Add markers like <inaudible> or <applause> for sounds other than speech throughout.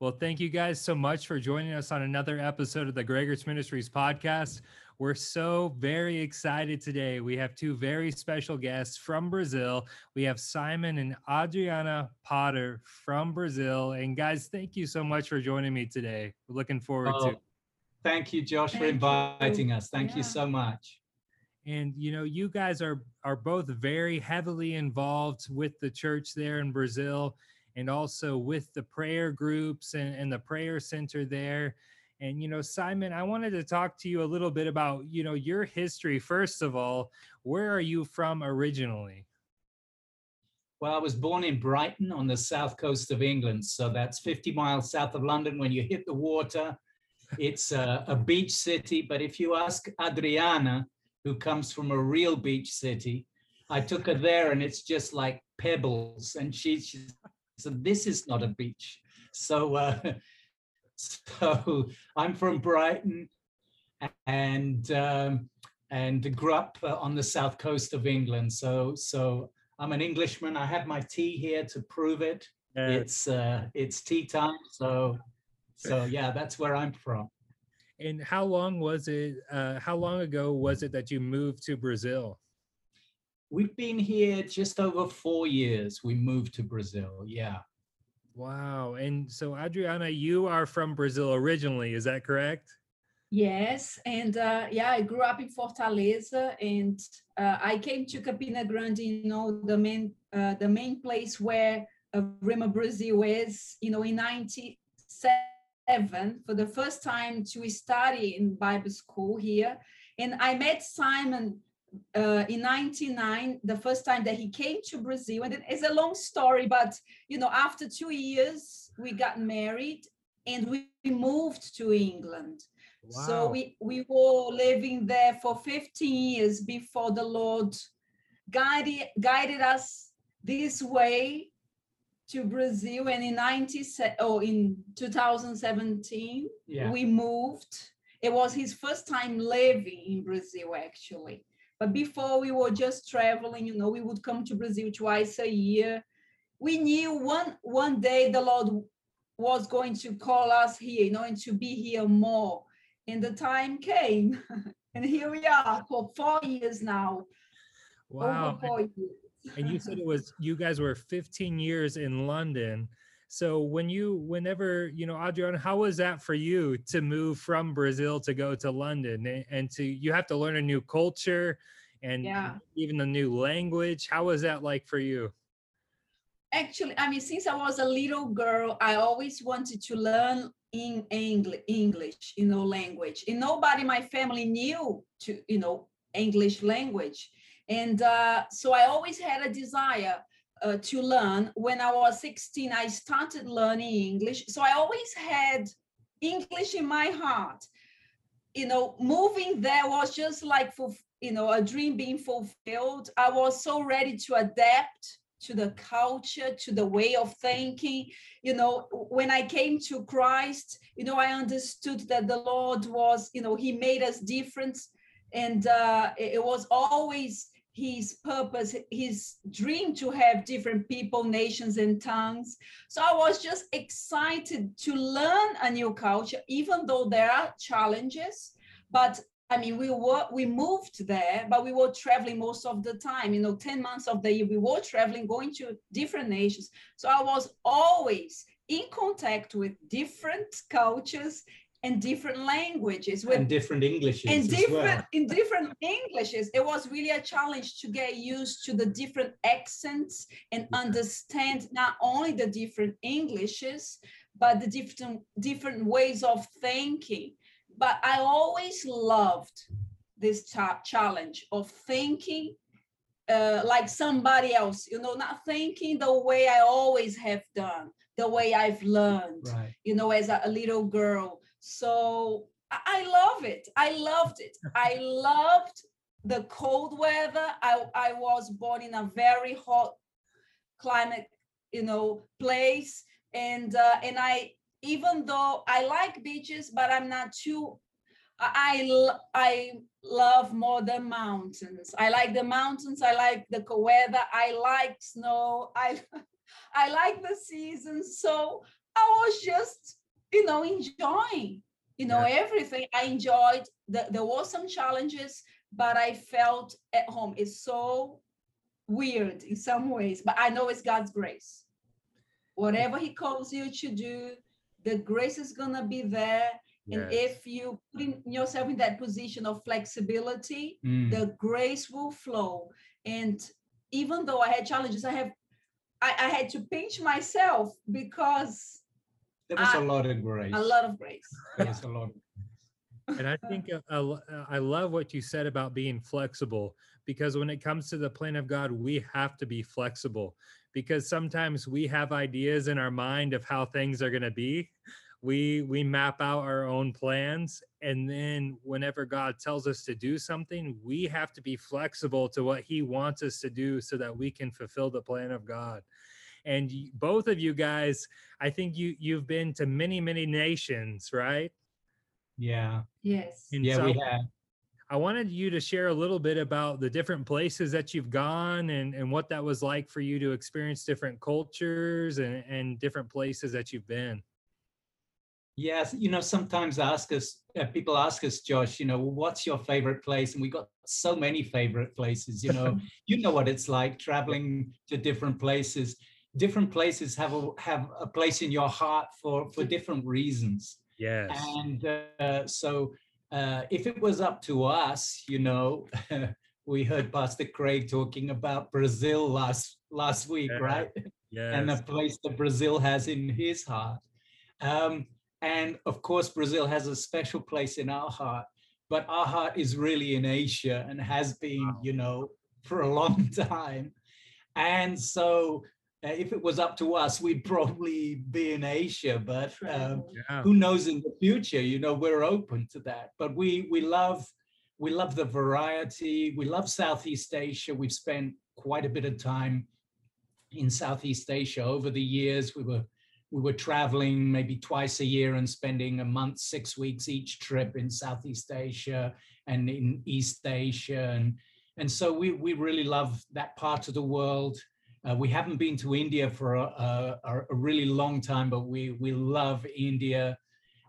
Well, thank you guys so much for joining us on another episode of the Gregor's Ministries podcast. We're so very excited today. We have two very special guests from Brazil. We have Simon and Adriana Potter from Brazil. And guys, thank you so much for joining me today. We're looking forward oh, to. Thank you, Josh, thank for inviting you. us. Thank yeah. you so much. And you know, you guys are are both very heavily involved with the church there in Brazil, and also with the prayer groups and, and the prayer center there. And you know, Simon, I wanted to talk to you a little bit about, you know, your history. First of all, where are you from originally? Well, I was born in Brighton on the south coast of England. So that's 50 miles south of London. When you hit the water, it's a, a beach city. But if you ask Adriana, who comes from a real beach city, I took her there and it's just like pebbles. And she, she said, This is not a beach. So, uh, <laughs> So I'm from Brighton and um, and grew up uh, on the south coast of England. So so I'm an Englishman. I have my tea here to prove it. It's uh, it's tea time. So so yeah, that's where I'm from. And how long was it? Uh, how long ago was it that you moved to Brazil? We've been here just over four years. We moved to Brazil. Yeah. Wow. And so, Adriana, you are from Brazil originally, is that correct? Yes. And uh, yeah, I grew up in Fortaleza and uh, I came to Campina Grande, you know, the main, uh, the main place where uh, Rhema Brazil is, you know, in 97 for the first time to study in Bible school here. And I met Simon uh, in 99 the first time that he came to brazil and it's a long story but you know after two years we got married and we moved to england wow. so we we were living there for 15 years before the lord guided guided us this way to brazil and in 90 oh in 2017 yeah. we moved it was his first time living in brazil actually but before we were just traveling, you know, we would come to Brazil twice a year. We knew one one day the Lord was going to call us here, you know, and to be here more. And the time came. <laughs> and here we are for four years now. Wow. and you said it was you guys were 15 years in London. So when you, whenever, you know, Adriana, how was that for you to move from Brazil to go to London and to, you have to learn a new culture and yeah. even a new language. How was that like for you? Actually, I mean, since I was a little girl, I always wanted to learn in English, you know, language. And nobody in my family knew to, you know, English language. And uh, so I always had a desire uh, to learn. When I was 16, I started learning English. So I always had English in my heart. You know, moving there was just like for you know a dream being fulfilled. I was so ready to adapt to the culture, to the way of thinking. You know, when I came to Christ, you know, I understood that the Lord was, you know, He made us different, and uh, it was always his purpose, his dream to have different people, nations, and tongues. So I was just excited to learn a new culture, even though there are challenges. But I mean, we were we moved there, but we were traveling most of the time. You know, ten months of the year we were traveling, going to different nations. So I was always in contact with different cultures and different languages with, and different englishes and different well. in different englishes it was really a challenge to get used to the different accents and understand not only the different englishes but the different different ways of thinking but i always loved this cha- challenge of thinking uh, like somebody else, you know, not thinking the way I always have done, the way I've learned, right. you know, as a, a little girl, so I love it. I loved it. <laughs> I loved the cold weather. I, I was born in a very hot climate, you know, place. And uh, and I even though I like beaches, but I'm not too I I love more the mountains. I like the mountains. I like the cool weather. I like snow. I <laughs> I like the seasons. So I was just you know, enjoying, you know, Yeah. everything. I enjoyed. The, there was some challenges, but I felt at home. It's so weird in some ways, but I know it's God's grace. Whatever He calls you to do, the grace is gonna be there. And Yes. if you put yourself in that position of flexibility, Mm. the grace will flow. And even though I had challenges, I have I, I had to pinch myself because There was a I- lot of grace. a lot of grace. There was a lot. And I think uh, I uh, I love what you said about being flexible because when it comes to the plan of God, we have to be flexible because sometimes we have ideas in our mind of how things are going to be. We we map out our own plans and then whenever God tells us to do something, we have to be flexible to what he wants us to do so that we can fulfill the plan of God. And both of you guys, I think you you've been to many many nations, right? Yeah. Yes. And Yeah, we have. I wanted you to share a little bit about the different places that you've gone and, and what that was like for you to experience different cultures and, and different places that you've been. Yes, you know, sometimes ask us, uh, people ask us, Josh, you know, what's your favorite place? And we got so many favorite places, you know, <laughs> you know what it's like traveling to different places. Different places have a have a place in your heart for for different reasons. Yes. And uh, so, uh, if it was up to us, you know, <laughs> we heard Pastor Craig talking about Brazil last last week, Yeah. right? Yes. and the place that Brazil has in his heart. Um, and of course, Brazil has a special place in our heart, but our heart is really in Asia and has been, Wow. you know, for a long <laughs> time. And so, uh, if it was up to us, we'd probably be in Asia, but um, yeah. who knows in the future? You know we're open to that. But we we love we love the variety. We love southeast asia. We've spent quite a bit of time in southeast asia over the years. We were we were traveling maybe twice a year and spending a month six weeks each trip in southeast asia and in east asia. And and so we we really love that part of the world uh, we haven't been to India for a, a, a really long time, but we we love India,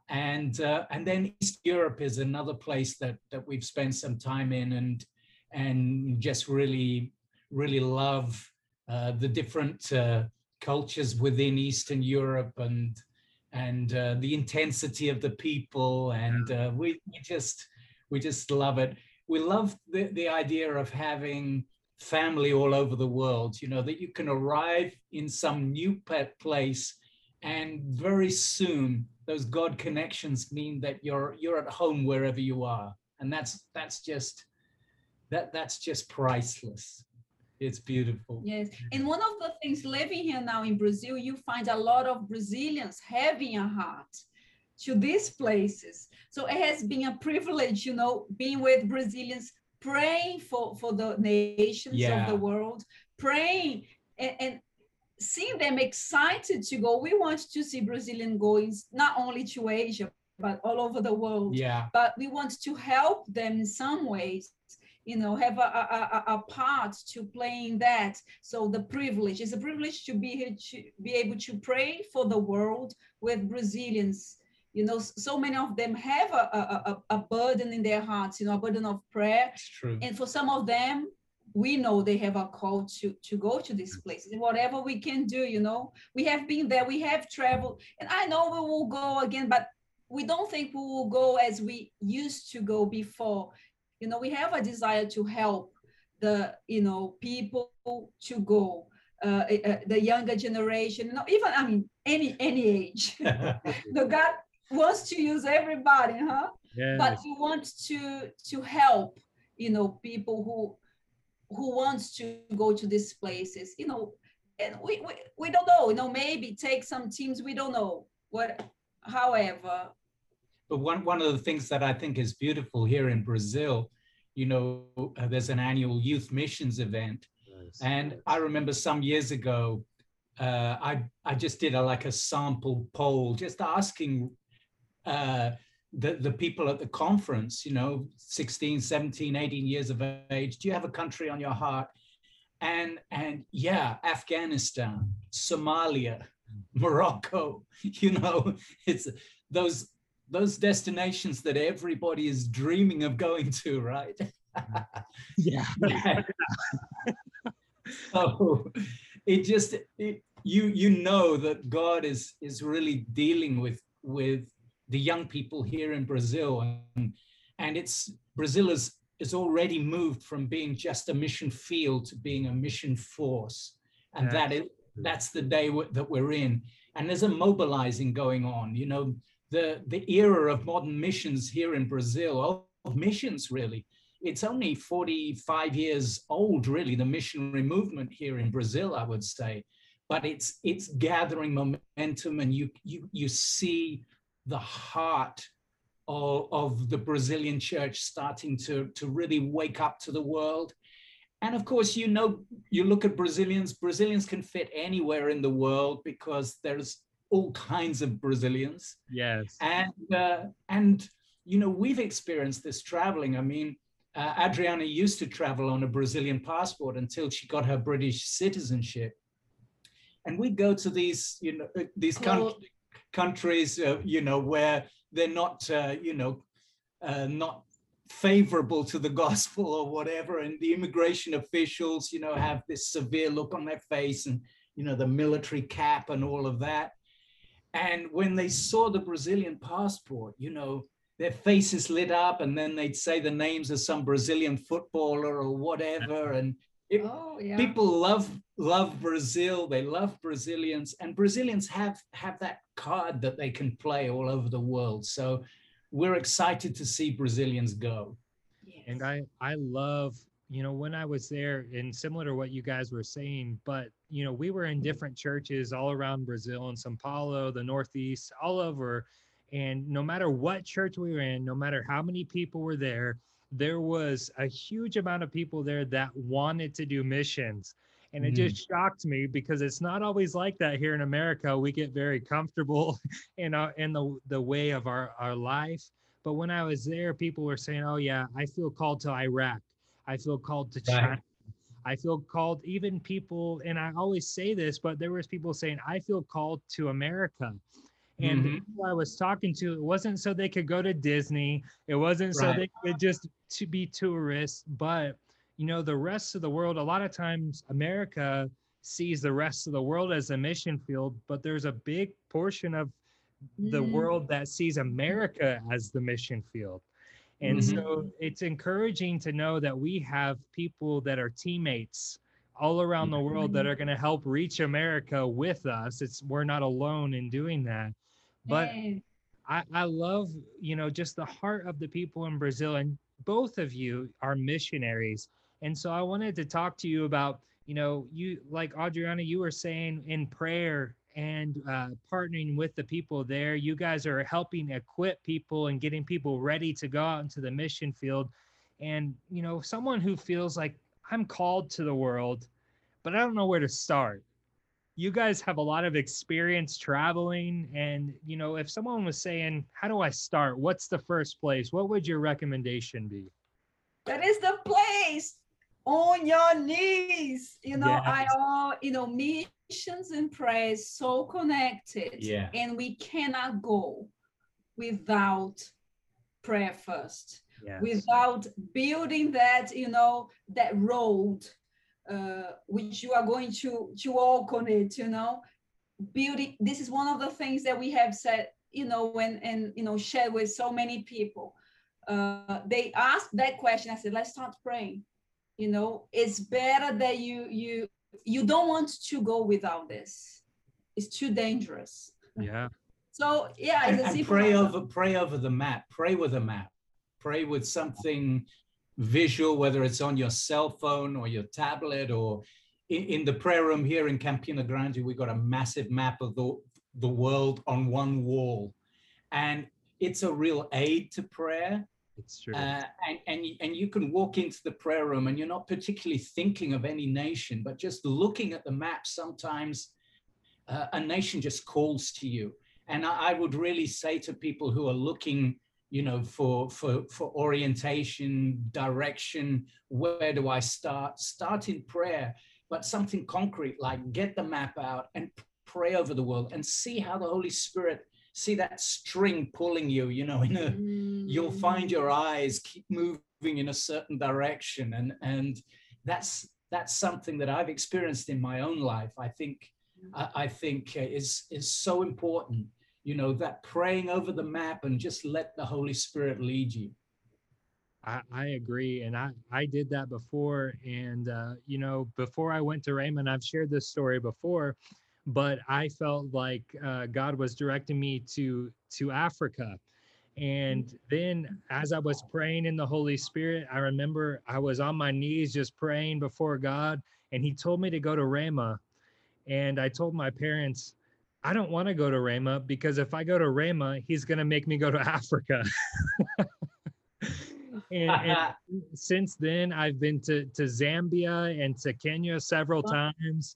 and uh, and then East Europe is another place that that we've spent some time in, and and just really really love uh, the different uh, cultures within Eastern Europe and and uh, the intensity of the people, and uh, we we just we just love it. We love the the idea of having family all over the world you know that you can arrive in some new pet place and very soon those god connections mean that you're you're at home wherever you are and that's that's just that that's just priceless it's beautiful Yes. And one of the things living here now in Brazil, you find a lot of Brazilians having a heart to these places. So it has been a privilege, you know, being with Brazilians, praying for, for the nations of the world, praying and, and seeing them excited to go. We want to see Brazilian going not only to Asia, but all over the world. Yeah. But we want to help them in some ways you know have a, a, a- part to play in that. So the privilege is a privilege to be here to be able to pray for the world with brazilians you know so many of them have a, a, a, burden in their hearts you know a burden of prayer. It's true. And for some of them we know they have a call to to go to these places and whatever we can do you know we have been there we have traveled. And i know we will go again but we don't think we will go as we used to go before. You know we have a desire to help the you know people to go uh, uh, the younger generation you know even i mean any any age. <laughs> <laughs> The god wants to use everybody huh? But Yes. we want to to help you know people who who wants to go to these places you know and we we, we don't know you know maybe take some teams we don't know. What however. But one, one of the things that I think is beautiful here in Brazil, you know, uh, there's an annual youth missions event. And I remember some years ago, uh, I, I just did a, like a sample poll, just asking uh, the, the people at the conference, you know, 16, 17, 18 years of age, do you have a country on your heart? And, and yeah, Afghanistan, Somalia, Morocco. <laughs> You know, it's those those destinations that everybody is dreaming of going to, right? <laughs> yeah. <laughs> so it just it, you you know that God is is really dealing with with the young people here in Brazil and and it's Brazil is is already moved from being just a mission field to being a mission force. And yeah. that is that's the day that we're in. And there's a mobilizing going on you know the the era of modern missions here in Brazil of missions really. It's only 45 years old really the missionary movement here in Brazil I would say. But it's it's gathering momentum and you you you see the heart of, of the Brazilian church starting to, to really wake up to the world. And of course, you know, you look at Brazilians, Brazilians can fit anywhere in the world because there's all kinds of Brazilians. Yes. And, uh, and you know, we've experienced this traveling. I mean, uh, Adriana used to travel on a Brazilian passport until she got her British citizenship. And we go to these, you know, uh, these cool. countries, uh, you know, where they're not, uh, you know, uh, not favorable to the <laughs> gospel or whatever. And the immigration officials, you know, have this severe look on their face and, you know, the military cap and all of that. And when they saw the Brazilian passport, you know, their faces lit up and then they'd say the names of some Brazilian footballer or whatever. And it, oh, yeah. people love love Brazil. They love Brazilians, and Brazilians have have that card that they can play all over the world. So we're excited to see Brazilians go. And I I love you know when I was there, and similar to what you guys were saying, but you know we were in different churches all around Brazil and São Paulo, the Northeast, all over. And no matter what church we were in, no matter how many people were there, there was a huge amount of people there that wanted to do missions. And it mm. just shocked me because it's not always like that here in America. We get very comfortable <laughs> in our, in the, the way of our, our life. But when I was there, people were saying, Oh yeah, I feel called to Iraq. I feel called to China. Right. I feel called even people, and I always say this, but there was people saying, I feel called to America. And mm-hmm. I was talking to, it wasn't so they could go to Disney. It wasn't right. so they could just to be tourists, but you know, the rest of the world, a lot of times America sees the rest of the world as a mission field, but there's a big portion of the mm. world that sees America as the mission field. And mm-hmm. so it's encouraging to know that we have people that are teammates all around the world that are going to help reach America with us. It's we're not alone in doing that. But I, I love, you know, just the heart of the people in Brazil. And both of you are missionaries. And so I wanted to talk to you about, you know, you like Adriana, you were saying in prayer and uh, partnering with the people there. You guys are helping equip people and getting people ready to go out into the mission field. And, you know, someone who feels like I'm called to the world, but I don't know where to start you guys have a lot of experience traveling and you know if someone was saying how do i start? What's the first place? What would your recommendation be? That is the place on your knees. You know yes. i all you know missions and prayers so connected yeah. and we cannot go without prayer first. Yes. without building that you know that road uh, which you are going to to work on it you know. Building this is one of the things that we have said you know when and you know shared with so many people. Uh, they asked that question. I said let's start praying. You know it's better that you you you don't want to go without this. It's too dangerous. Yeah. So yeah and, and pray over pray over the map. Pray with a map. Pray with something visual, whether it's on your cell phone or your tablet or in, in the prayer room here in Campina Grande, we've got a massive map of the, the world on one wall. And it's a real aid to prayer. It's true. Uh, and, and, and you can walk into the prayer room and you're not particularly thinking of any nation, but just looking at the map, sometimes uh, a nation just calls to you. And I, I would really say to people who are looking you know, for, for, for orientation, direction, where do I start? Start in prayer, but something concrete like get the map out and pray over the world and see how the Holy Spirit see that string pulling you, you know, <laughs> in a, you'll mm. find your eyes keep moving in a certain direction. And, and that's, that's something that I've experienced in my own life. I think, mm. I, I think is, is so important, you know, that praying over the map and just let the Holy Spirit lead you. I, I agree. And I, I did that before. And, uh, you know, before I went to Rhema, I've shared this story before, but I felt like uh, God was directing me to to Africa. And then as I was praying in the Holy Spirit, I remember I was on my knees just praying before God, and He told me to go to Rhema. And I told my parents, I don't want to go to Rhema because if I go to Rhema, He's going to make me go to <laughs> Africa. and, and <laughs> since then, I've been to, to Zambia and to Kenya several times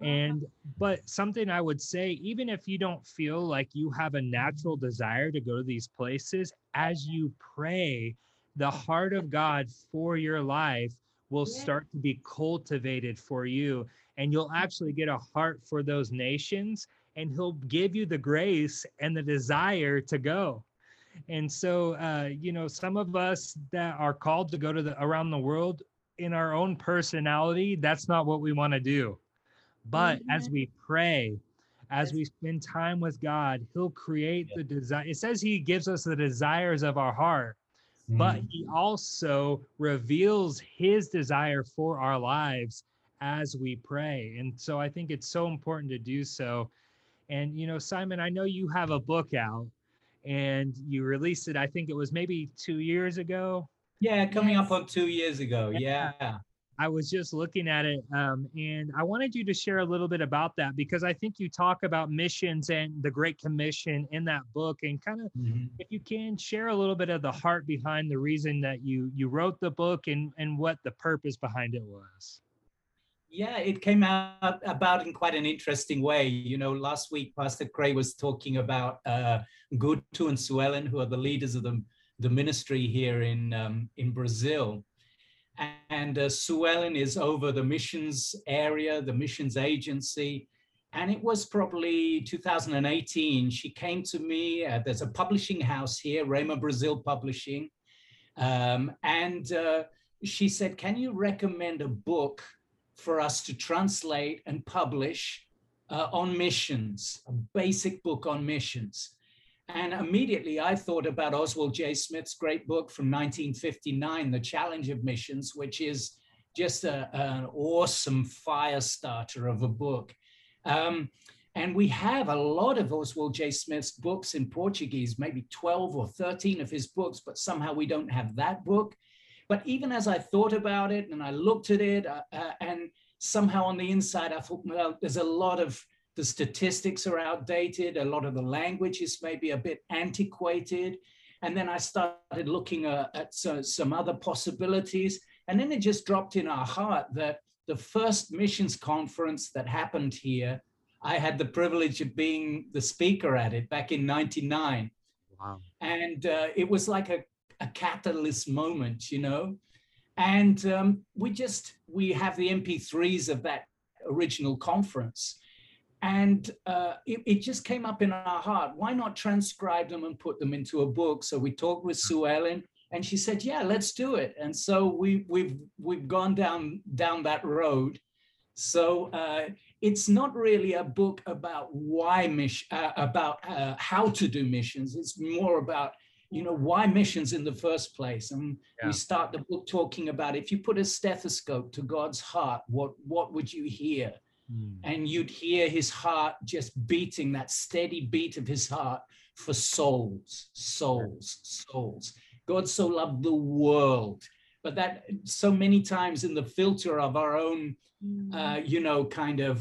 and but something I would say, even if you don't feel like you have a natural desire to go to these places, as you pray, the heart of God for your life will start to be cultivated for you. And you'll actually get a heart for those nations, and He'll give you the grace and the desire to go. And so, uh, you know, some of us that are called to go to the around the world in our own personality, that's not what we want to do. But as we pray, as Yes. we spend time with God, He'll create the desire. It says He gives us the desires of our heart, but Mm. He also reveals His desire for our lives as we pray. And so I think it's so important to do so. And, you know, Simon, I know you have a book out and you released it, I think it was maybe two years ago. Yeah, coming up on two years ago. Yeah. Yeah. I was just looking at it, um, and I wanted you to share a little bit about that because I think you talk about missions and the Great Commission in that book, and kind of, Mhm. if you can, share a little bit of the heart behind the reason that you you wrote the book and and what the purpose behind it was. Yeah, it came out about in quite an interesting way. You know, last week Pastor Craig was talking about uh, Guto and Suellen, who are the leaders of the, the ministry here in um, in Brazil. And uh, Suellen is over the missions area, the missions agency. And it was probably 2018. She came to me. Uh, there's a publishing house here, Rhema Brazil Publishing. Um, and uh, she said, Can you recommend a book for us to translate and publish uh, on missions, a basic book on missions? And immediately I thought about Oswald J. Smith's great book from 1959, The Challenge of Missions, which is just a, an awesome fire starter of a book. Um, and we have a lot of Oswald J. Smith's books in Portuguese, maybe 12 or 13 of his books, but somehow we don't have that book. But even as I thought about it and I looked at it, uh, uh, and somehow on the inside, I thought, well, there's a lot of the statistics are outdated, a lot of the language is maybe a bit antiquated. And then I started looking uh, at so, some other possibilities. And then it just dropped in our heart that the first missions conference that happened here, I had the privilege of being the speaker at it back in 99 Wow. and uh, it was like a, a catalyst moment you know? And um, we just we have the mp3s of that original conference. And uh, it, it just came up in our heart. Why not transcribe them and put them into a book? So we talked with Suellen and she said yeah let's do it. And so we we've we've gone down down that road. So uh, it's not really a book about why mission uh, about uh, how to do missions. It's more about you know why missions in the first place and Yeah. we start the book talking about if you put a stethoscope to god's heart what what would you hear Mm. and you'd hear his heart just beating that steady beat of his heart for souls souls souls god so loved the world but that so many times in the filter of our own uh, you know, kind of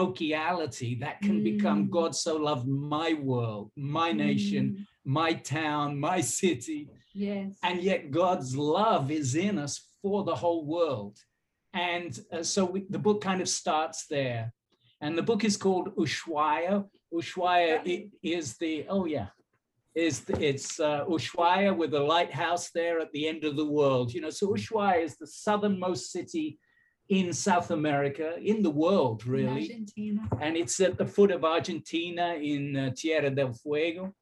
parochiality that can become Mm. God so loved my world, my nation, my town, my city. Yes. And yet God's love is in us for the whole world. And uh, so we, the book kind of starts there. And the book is called Ushuaia. Ushuaia is the, oh yeah, is the, it's uh, Ushuaia with a lighthouse there at the end of the world. You know, so Ushuaia is the southernmost city in South America, in the world, really. Argentina. And it's at the foot of Argentina in uh, Tierra del Fuego.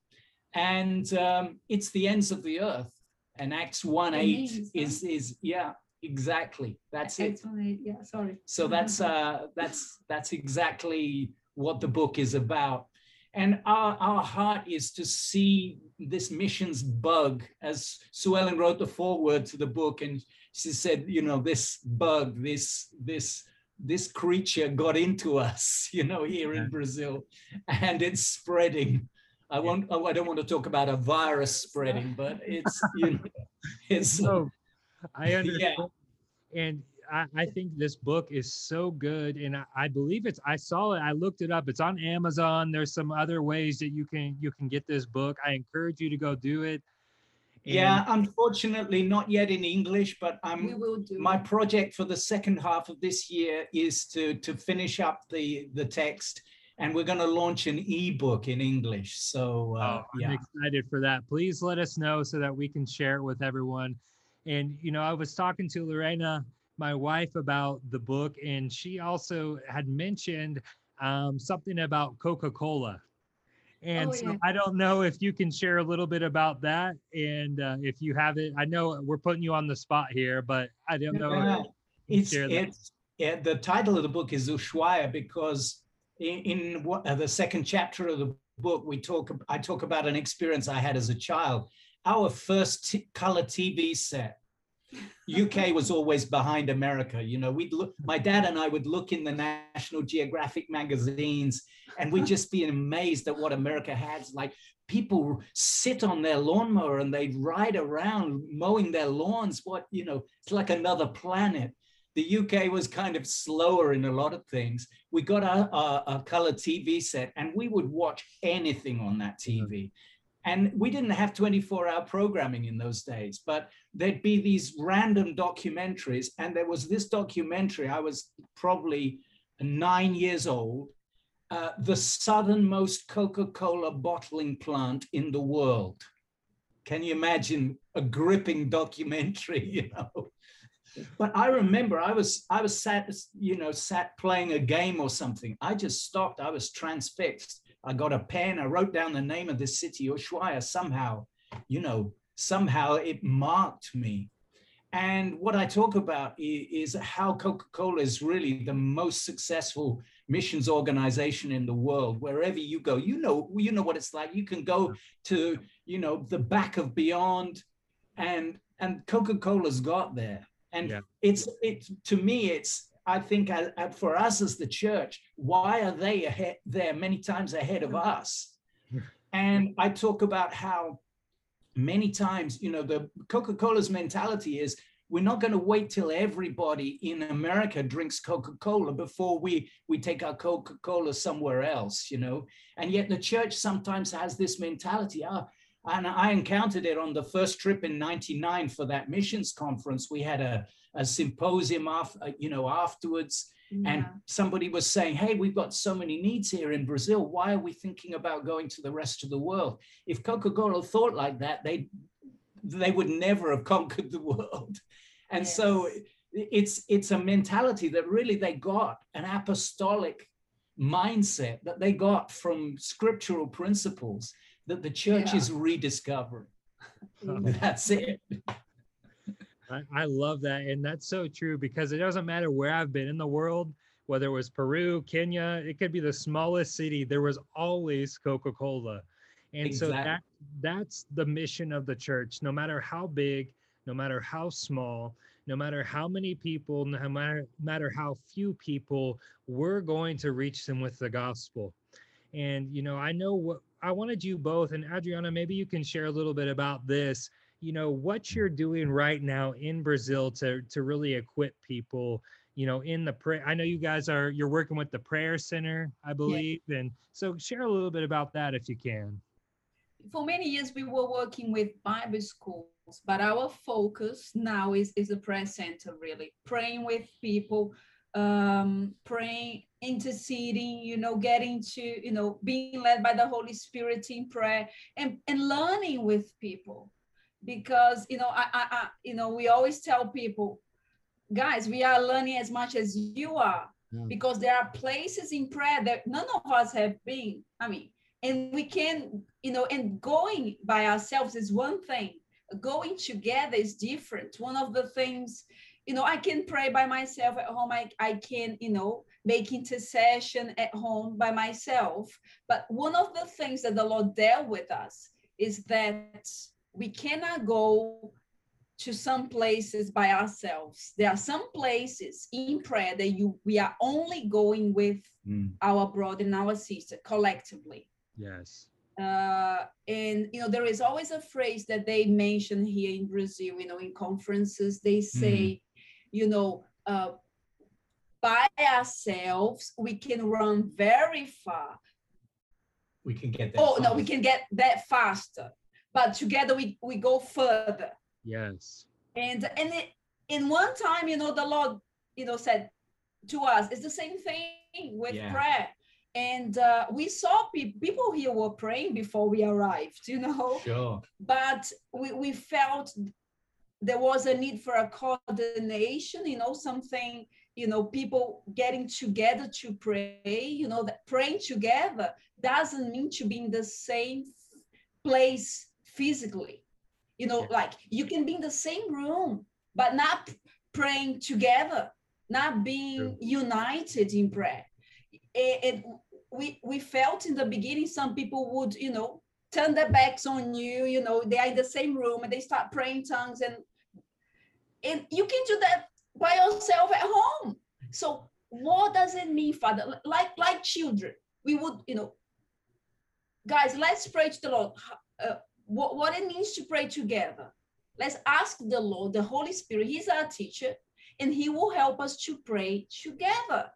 And um, it's the ends of the earth. And Acts 1 8 Amazing. is, is, yeah, exactly. That's it. Excellent. Yeah, sorry. So that's uh, that's that's exactly what the book is about. And our, our heart is to see this missions bug, as Suellen wrote the foreword to the book, and she said, you know, this bug, this this this creature got into us, <laughs> you know, here in Brazil, and it's spreading. I won't. I don't want to talk about a virus spreading, but it's you know, <laughs> it's So I <laughs> Yeah. And I, I think this book is so good. And I, I believe it's I saw it, I looked it up. It's on Amazon. There's some other ways that you can you can get this book. I encourage you to go do it. And- yeah. Unfortunately, not yet in English, but I'm We will do. my project for the second half of this year is to to finish up the the text and we're going to launch an ebook in english so uh, Oh, I'm yeah excited for that. Please let us know so that we can share it with everyone. And you know, I was talking to Lorena, my wife, about the book, and she also had mentioned um, something about Coca-Cola. And Oh, so yeah. I don't know if you can share a little bit about that, and uh, if you have it. I know we're putting you on the spot here, but I don't know. Yeah. if you can it's share that. it's yeah, the title of the book is Ushuaia because in, in uh, the second chapter of the book we talk I talk about an experience I had as a child. Our first t- color TV set. UK <laughs> was always behind America. You know, we'd look. My dad and I would look in the National Geographic magazines, and we'd just be amazed at what America has. Like people sit on their lawnmower and they'd ride around mowing their lawns. What you know, it's like another planet. The UK was kind of slower in a lot of things. We got a, a, a color TV set, and we would watch anything on that TV. And we didn't have 24 hour programming in those days, but there'd be these random documentaries. And there was this documentary, I was probably nine years old, uh, the southernmost Coca Cola bottling plant in the world. Can you imagine a gripping documentary, <laughs> you know? But I remember I was I was sat, you know, sat playing a game or something. I just stopped. I was transfixed. I got a pen. I wrote down the name of the city, Ushuaia. Somehow, you know, somehow it marked me. And what I talk about is how Coca-Cola is really the most successful missions organization in the world. Wherever you go, you know, you know what it's like. You can go to, you know, the back of beyond, and and Coca-Cola's got there. And Yeah. it's it's to me, it's I think uh, uh, for us as the church, why are they ahead there many times ahead of us? And I talk about how many times, you know, the Coca-Cola's mentality is we're not going to wait till everybody in America drinks Coca-Cola before we we take our Coca-Cola somewhere else, you know. And yet the church sometimes has this mentality. Ah, and I encountered it on the first trip in '99 for that missions conference. We had a, a symposium, off, uh, you know, afterwards, and somebody was saying, "Hey, we've got so many needs here in Brazil. Why are we thinking about going to the rest of the world? If Coca-Cola thought like that, they they would never have <laughs> conquered the world." And so it's it's a mentality that really they got an apostolic mindset that they got from scriptural principles that the church Yeah. is rediscovering. <laughs> <laughs> That's it. I, I love that. And that's so true because it doesn't matter where I've been in the world, whether it was Peru, Kenya, it could be the smallest city, there was always Coca Cola. And so that that's the mission of the church, no matter how big, no matter how small, no matter how many people, no matter, matter how few people, we're going to reach them with the gospel. And, you know, I know what I wanted you both, and Adriana, maybe you can share a little bit about this. You know what you're doing right now in brazil to to really equip people you know in the prayer i know you guys are you're working with the prayer center i believe and so share a little bit about that if you can. For many years we were working with bible schools but our focus now is is a prayer center really. Praying with people um praying interceding you know getting to you know being led by the holy spirit in prayer and and learning with people because you know I, I, I you know we always tell people guys, we are learning as much as you are Yeah. because there are places in prayer that none of us have been. I mean, and we can, you know, and going by ourselves is one thing, going together is different. One of the things, you know, I can pray by myself at home. I, I can, you know, make intercession at home by myself. But one of the things that the Lord dealt with us is that we cannot go to some places by ourselves. There are some places in prayer that you we are only going with Mm. our brother and our sister collectively. Yes. Uh, and you know, there is always a phrase that they mention here in Brazil, you know, in conferences, they say, you know, uh, by ourselves, we can run very far. We can get that. Oh no, we can get that faster, but together we we go further. Yes. and and it, in one time you know the lord you know said to us it's the same thing with Yeah. prayer and uh, we saw pe- people here were praying before we arrived you know Sure. but we, we felt there was a need for a coordination you know something you know people getting together to pray you know that praying together doesn't mean to be in the same place physically. You know like you can be in the same room but not praying together not being united in prayer. It, it we we felt in the beginning some people would you know turn their backs on you you know they are in the same room and they start praying tongues and and you can do that by yourself at home. So what does it mean father like like children we would you know guys let's pray to the lord. Uh, what, what it means to pray together. Let's ask the lord the holy spirit he's our teacher and he will help us to pray together.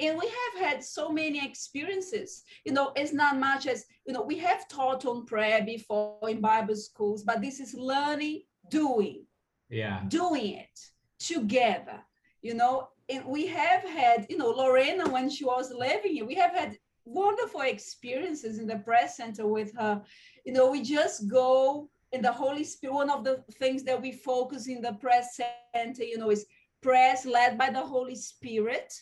And we have had so many experiences. You know it's not much as you know we have taught on prayer before in bible schools but this is learning doing. Yeah. doing it together you know? And we have had you know lorena when she was living here we have had wonderful experiences in the press center with her. You know we just go in the holy spirit. One of the things that we focus in the press center you know is press led by the holy spirit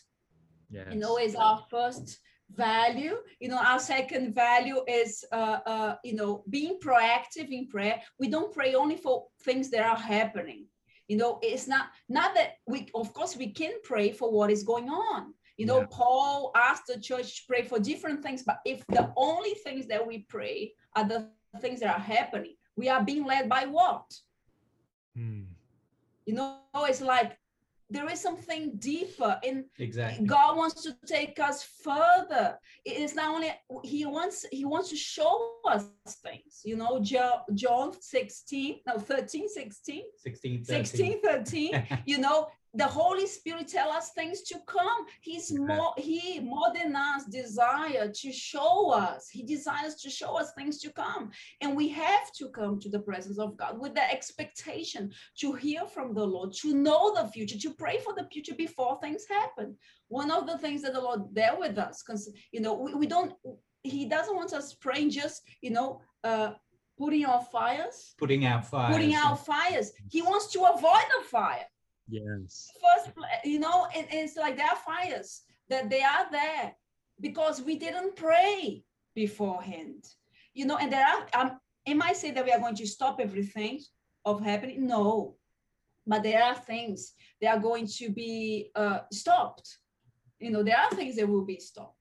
Yes. you know is our first value. You know our second value is uh, uh you know being proactive in prayer. We don't pray only for things that are happening you know it's not not that we of course we can pray for what is going on you know Yeah. paul asked the church to pray for different things but if the only things that we pray are the things that are happening we are being led by what Hmm. you know it's like there is something deeper in Exactly. God wants to take us further. It is not only He wants He wants to show us things. You know, John 16, no 13, 16, 16, 16, 13. <laughs> you know, the Holy Spirit tell us things to come. He's more He more than us desire to show us. He desires to show us things to come, and we have to come to the presence of God with the expectation to hear from the Lord, to know the future, to pray for the future before things happen. One of the things that the Lord dealt with us, because you know, we, we don't, He doesn't want us praying just, you know, uh, putting out fires, Putting out fires. putting out fires. He wants to avoid the fire. Yes. First, you know, and, and it's like there are fires that they are there because we didn't pray beforehand. You know, and there are um, am I say that we are going to stop everything of happening? No. But there are things that are going to be uh, stopped. You know, there are things that will be stopped.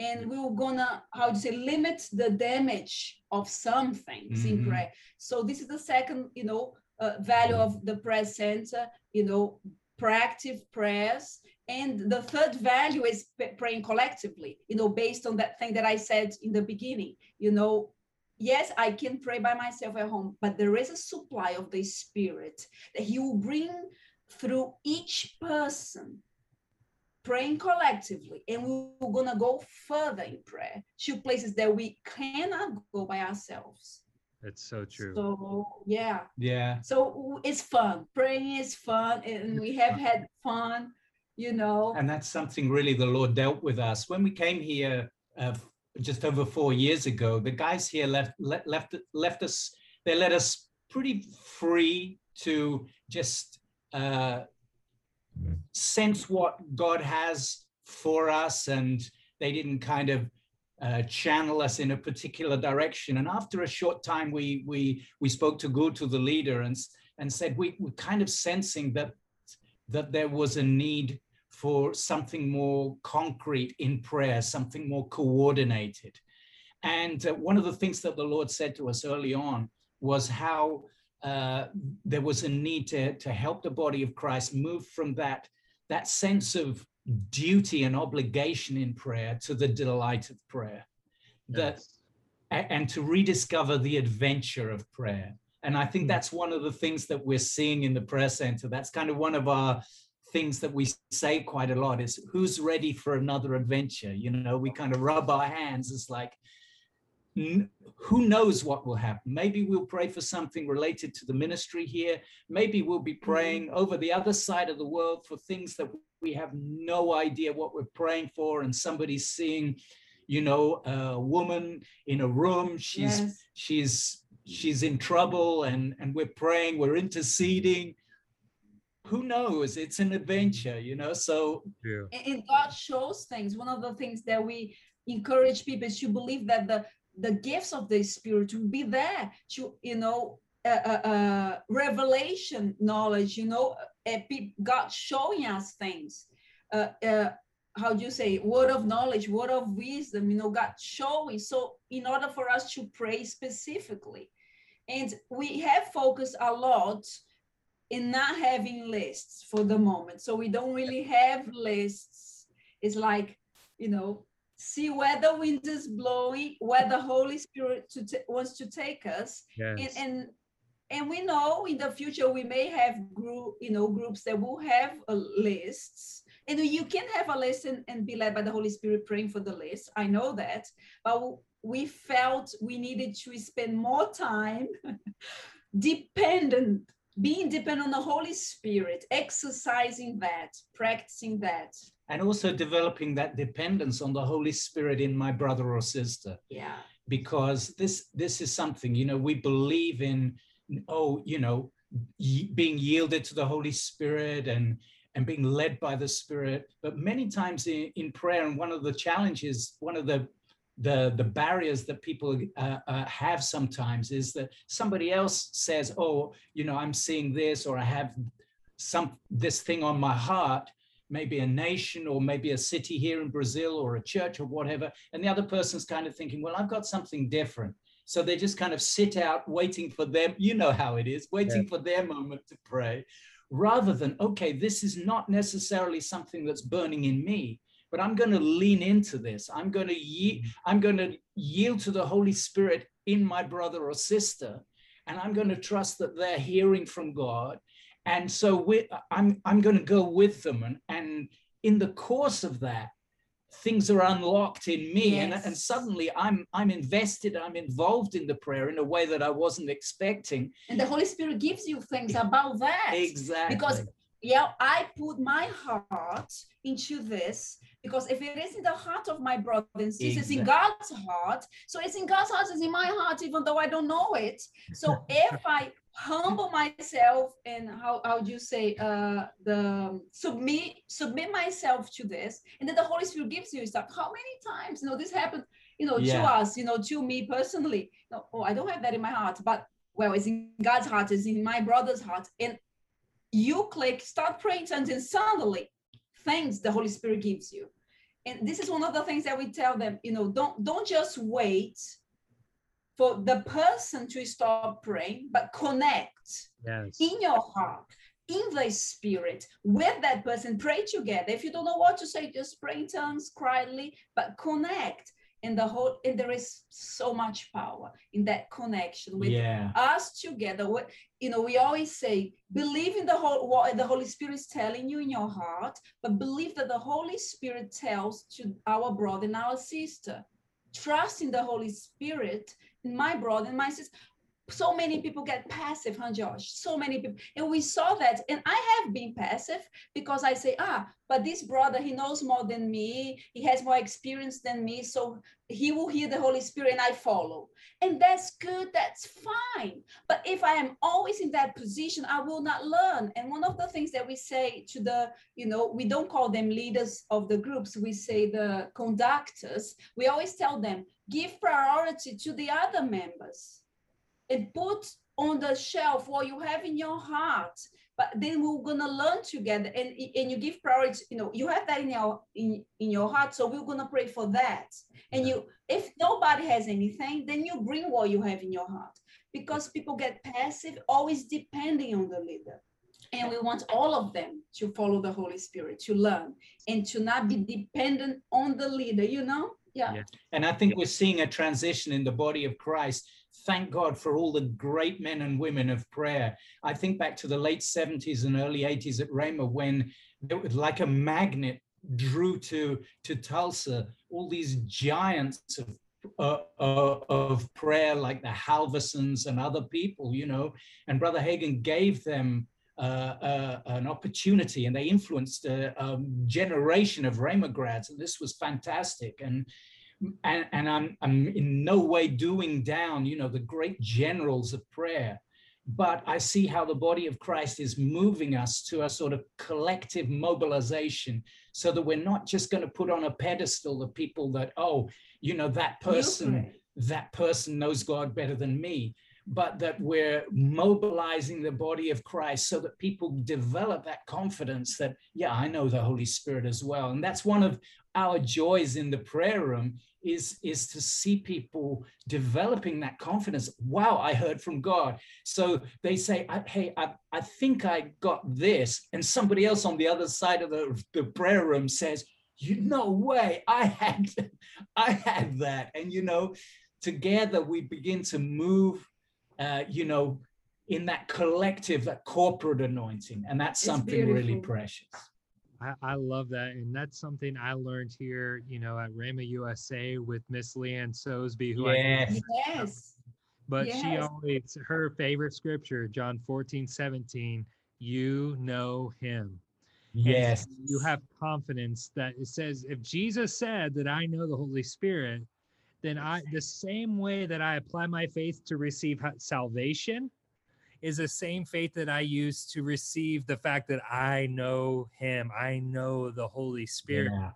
And we we're gonna, how to say, limit the damage of some things in Mhm. prayer. So this is the second, you know, uh, value of the prayer center, you know, proactive prayers. And the third value is praying collectively, you know, based on that thing that I said in the beginning, you know, yes, I can pray by myself at home, but there is a supply of the Spirit that He will bring through each person, praying collectively. And we're going to go further in prayer to places that we cannot go by ourselves. That's so true. So, yeah. Yeah. So it's fun. Praying is fun, and we have had fun, you know. And that's something really the Lord dealt with us. When we came here uh, just over four years ago, the guys here left, le- left, left us, they let us pretty free to just uh, sense what God has for us, and they didn't kind of uh, channel us in a particular direction. And after a short time, we we we spoke to to the leader and and said we we're kind of sensing that that there was a need for something more concrete in prayer, something more coordinated. And uh, one of the things that the Lord said to us early on was how uh, there was a need to, to help the body of Christ move from that, that sense of duty and obligation in prayer to the delight of prayer. That, yes. and to rediscover the adventure of prayer. And I think hmm. that's one of the things that we're seeing in the prayer center. That's kind of one of our things that we say quite a lot is who's ready for another adventure? You know, we kind of rub our hands. It's like, who knows what will happen? Maybe we'll pray for something related to the ministry here. Maybe we'll be mm-hmm. praying over the other side of the world for things that we have no idea what we're praying for. And somebody's seeing, you know, a woman in a room. She's yes. she's she's in trouble, and and we're praying. We're interceding. Who knows? It's an adventure, you know. So yeah. and God shows things. One of the things that we encourage people is to believe that the the gifts of the spirit will be there to you know uh, revelation knowledge you know uh, god showing us things uh, uh, how do you say word of knowledge word of wisdom you know god showing so in order for us to pray specifically and we have focused a lot in not having lists for the moment so we don't really have lists it's like you know see where the wind is blowing, where the Holy Spirit to wants to take us. Yes. And, and and we know in the future we may have group, you know, groups that will have uh, lists. And you can have a list and, and be led by the Holy Spirit praying for the list. I know that. But we felt we needed to spend more time <laughs> dependent, being dependent on the Holy Spirit, exercising that, practicing that and also developing that dependence on the holy spirit in my brother or sister yeah because this this is something you know we believe in oh you know being yielded to the holy spirit and and being led by the spirit but many times in, in prayer and one of the challenges one of the the the barriers that people uh, uh, have sometimes is that somebody else says oh you know i'm seeing this or i have some this thing on my heart maybe a nation or maybe a city here in Brazil or a church or whatever. And the other person's kind of thinking, well, I've got something different. So they just kind of sit out waiting for them. You know how it is, waiting yeah. for their moment to pray, rather than, okay, this is not necessarily something that's burning in me, but I'm going to lean into this. I'm going to ye- mm-hmm. I'm going to yield to the Holy Spirit in my brother or sister, and I'm going to trust that they're hearing from God and so we, I'm, I'm going to go with them. And, and in the course of that, things are unlocked in me yes. and, and suddenly i'm i'm invested i'm involved in the prayer in a way that i wasn't expecting. And the holy spirit gives you things about that. Exactly. Because yeah i put my heart into this because if it is in the heart of my brother and sisters exactly. in god's heart. So it's in god's heart it's in my heart even though i don't know it. So <laughs> if i humble myself and how, how do you say uh the submit submit myself to this and then the holy spirit gives you stuff how many times? You know this happened you know yeah. to us you know to me personally. No, oh i don't have that in my heart but well it's in god's heart it's in my brother's heart. And you click start praying and then suddenly things the holy spirit gives you and this is one of the things that we tell them you know don't don't just wait for the person to stop praying, but connect yes. in your heart, in the spirit, with that person. Pray together. If you don't know what to say, just pray in tongues quietly, but connect. In the whole, and there is so much power in that connection with yeah. us together. You know, we always say, believe in the whole what the Holy Spirit is telling you in your heart, but believe that the Holy Spirit tells to our brother and our sister. Trust in the Holy Spirit in my brother and my sister so many people get passive, huh, Josh? So many people. And we saw that. And I have been passive because I say, ah, but this brother, he knows more than me. He has more experience than me. So he will hear the Holy Spirit and I follow. And that's good. That's fine. But if I am always in that position, I will not learn. And one of the things that we say to the, you know, we don't call them leaders of the groups, we say the conductors. We always tell them, give priority to the other members and put on the shelf what you have in your heart but then we're gonna learn together. And, and you give priority you know you have that in your in, in your heart so we're gonna pray for that. And you if nobody has anything then you bring what you have in your heart. Because people get passive always depending on the leader. And we want all of them to follow the holy spirit to learn and to not be dependent on the leader you know? Yeah, yeah. and i think we're seeing a transition in the body of christ thank God for all the great men and women of prayer. I think back to the late 70s and early 80s at Rhema when it was like a magnet drew to, to Tulsa all these giants of uh, uh, of prayer like the Halversons and other people, you know, and Brother Hagin gave them uh, uh, an opportunity and they influenced a, a generation of Rhema grads. And this was fantastic. And and, and I'm, I'm in no way doing down, you know, the great generals of prayer, but I see how the body of Christ is moving us to a sort of collective mobilization so that we're not just going to put on a pedestal the people that, oh, you know, that person, that person knows God better than me but that we're mobilizing the body of Christ so that people develop that confidence that, yeah, I know the Holy Spirit as well. And that's one of our joys in the prayer room is, is to see people developing that confidence. Wow, I heard from God. So they say, hey, I, I think I got this. And somebody else on the other side of the, the prayer room says, you no way, I had, <laughs> I had that. And, you know, together we begin to move uh, you know, in that collective, that corporate anointing. And that's something really precious. I, I, love that. And that's something I learned here, you know, at Rhema USA with Miss Leanne Sosby, who yes. I yes. But yes. she always her favorite scripture, John 14, 17, you know him. Yes. And you have confidence that it says, if Jesus said that I know the Holy Spirit, then I the same way that I apply my faith to receive salvation is the same faith that I use to receive the fact that I know him. I know the Holy Spirit. Yeah.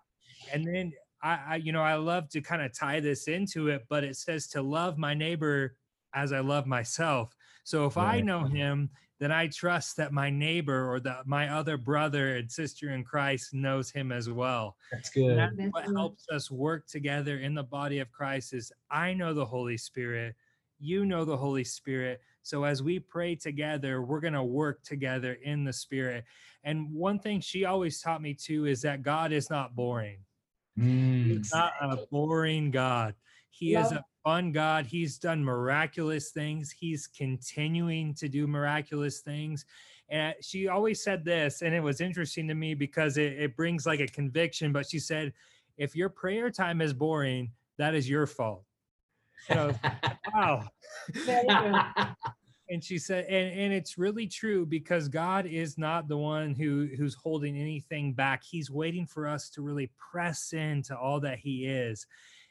And then I, I, you know, I love to kind of tie this into it, but it says to love my neighbor as I love myself. So if right. I know him, then I trust that my neighbor or that my other brother and sister in Christ knows him as well. That's good. And that's what helps us work together in the body of Christ is I know the Holy Spirit, you know the Holy Spirit. So as we pray together, we're going to work together in the spirit. And one thing she always taught me too is that God is not boring. Mm. He's not a boring God. He Love. is a fun God. He's done miraculous things. He's continuing to do miraculous things. And she always said this, and it was interesting to me because it, it brings like a conviction. But she said, if your prayer time is boring, that is your fault. So, <laughs> wow. <laughs> and she said, and, and it's really true because God is not the one who who's holding anything back. He's waiting for us to really press into all that He is.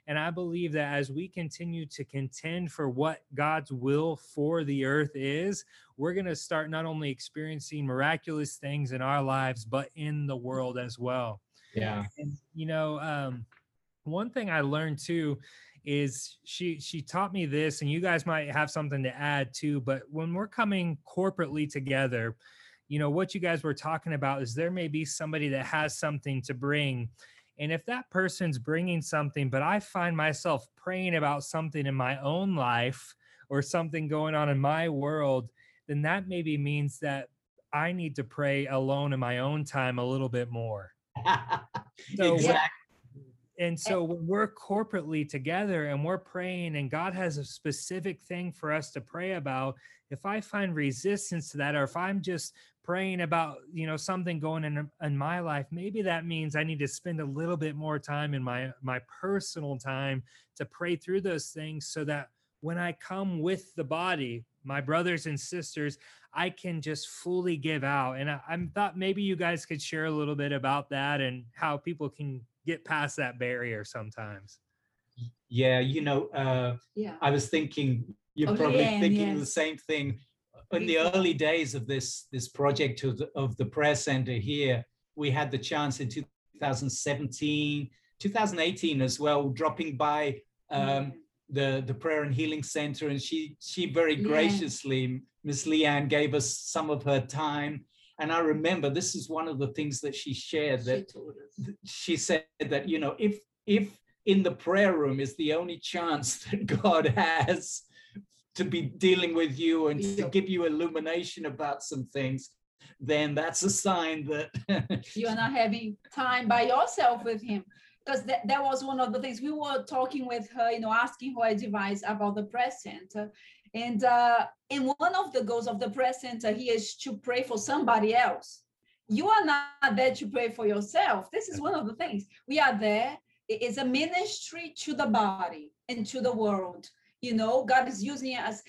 And I believe that as we continue to contend for what God's will for the earth is, we're going to start not only experiencing miraculous things in our lives, but in the world as well. Yeah. And, you know, um, one thing I learned too is she she taught me this and you guys might have something to add too but when we're coming corporately together you know what you guys were talking about is there may be somebody that has something to bring and if that person's bringing something, but I find myself praying about something in my own life or something going on in my world, then that maybe means that I need to pray alone in my own time a little bit more. <laughs> so exactly. And so when we're corporately together and we're praying, and God has a specific thing for us to pray about, if I find resistance to that, or if I'm just praying about you know something going in in my life maybe that means i need to spend a little bit more time in my my personal time to pray through those things so that when i come with the body my brothers and sisters i can just fully give out. And i, I thought maybe you guys could share a little bit about that and how people can get past that barrier sometimes. Yeah you know uh yeah. I was thinking you're oh, probably thinking yes. the same thing in the early days of this this project of the, of the prayer center here, we had the chance in 2017, 2018 as well, dropping by um, the the prayer and healing center, and she she very Yeah. graciously, Miss Leanne, gave us some of her time. And I remember this is one of the things that she shared She that us. she said that you know if if in the prayer room is the only chance <laughs> that God has to be dealing with you and to give you illumination about some things, then that's a sign that <laughs> you're not having time by yourself with him. Because that, that was one of the things we were talking with her you know asking her advice about the press center. And uh and one of the goals of the press center here is to pray for somebody else. You are not there to pray for yourself. This is one of the things. We are there. It is a ministry to the body and to the world you know god is using us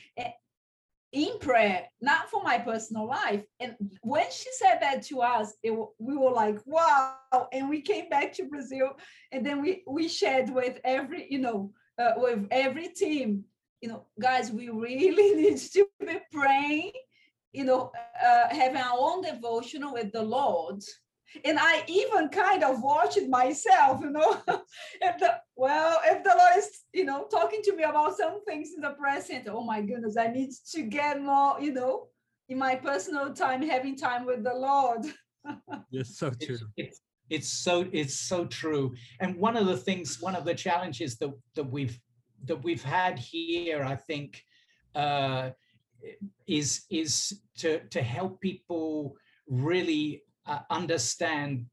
in prayer not for my personal life. And when she said that to us it, we were like wow and we came back to brazil and then we we shared with every you know uh, with every team you know guys we really <laughs> need to be praying you know uh, having our own devotional with the lord and i even kind of watched it myself you know? <laughs> If the well if the lord is you know talking to me about some things in the present oh my goodness i need to get more you know in my personal time having time with the lord. <laughs> It's so it's, true. it's it's so it's so true. And one of the things one of the challenges that that we've that we've had here i think uh is is to to help people really uh, understand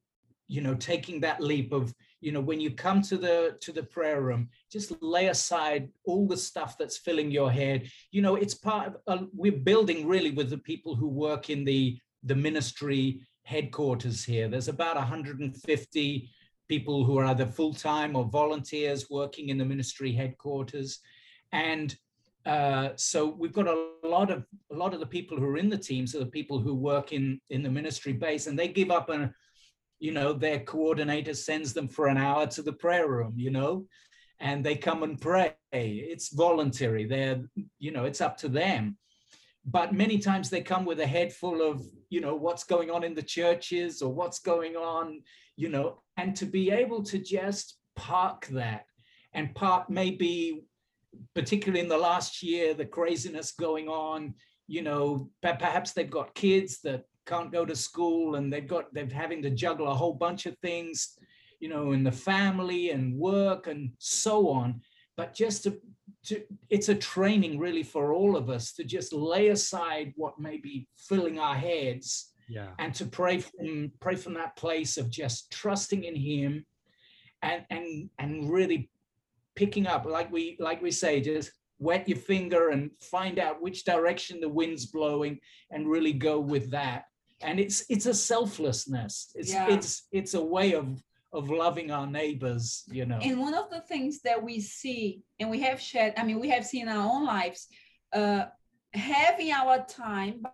you know taking that leap of you know when you come to the to the prayer room just lay aside all the stuff that's filling your head. You know it's part of uh, we're building really with the people who work in the the ministry headquarters here. There's about 150 people who are either full-time or volunteers working in the ministry headquarters. And uh, so we've got a lot of a lot of the people who are in the teams are the people who work in in the ministry base and they give up and you know their coordinator sends them for an hour to the prayer room you know and they come and pray. It's voluntary. They're you know it's up to them. But many times they come with a head full of you know what's going on in the churches or what's going on you know and to be able to just park that and park maybe particularly in the last year the craziness going on you know perhaps they've got kids that can't go to school and they've got they're having to juggle a whole bunch of things you know in the family and work and so on but just to, to it's a training really for all of us to just lay aside what may be filling our heads Yeah. and to pray from pray from that place of just trusting in him and and and really picking up like we like we say just wet your finger and find out which direction the wind's blowing and really go with that. And it's it's a selflessness. It's Yeah. it's it's a way of of loving our neighbors you know. And one of the things that we see, and we have shared, I mean, we have seen in our own lives, uh, having our time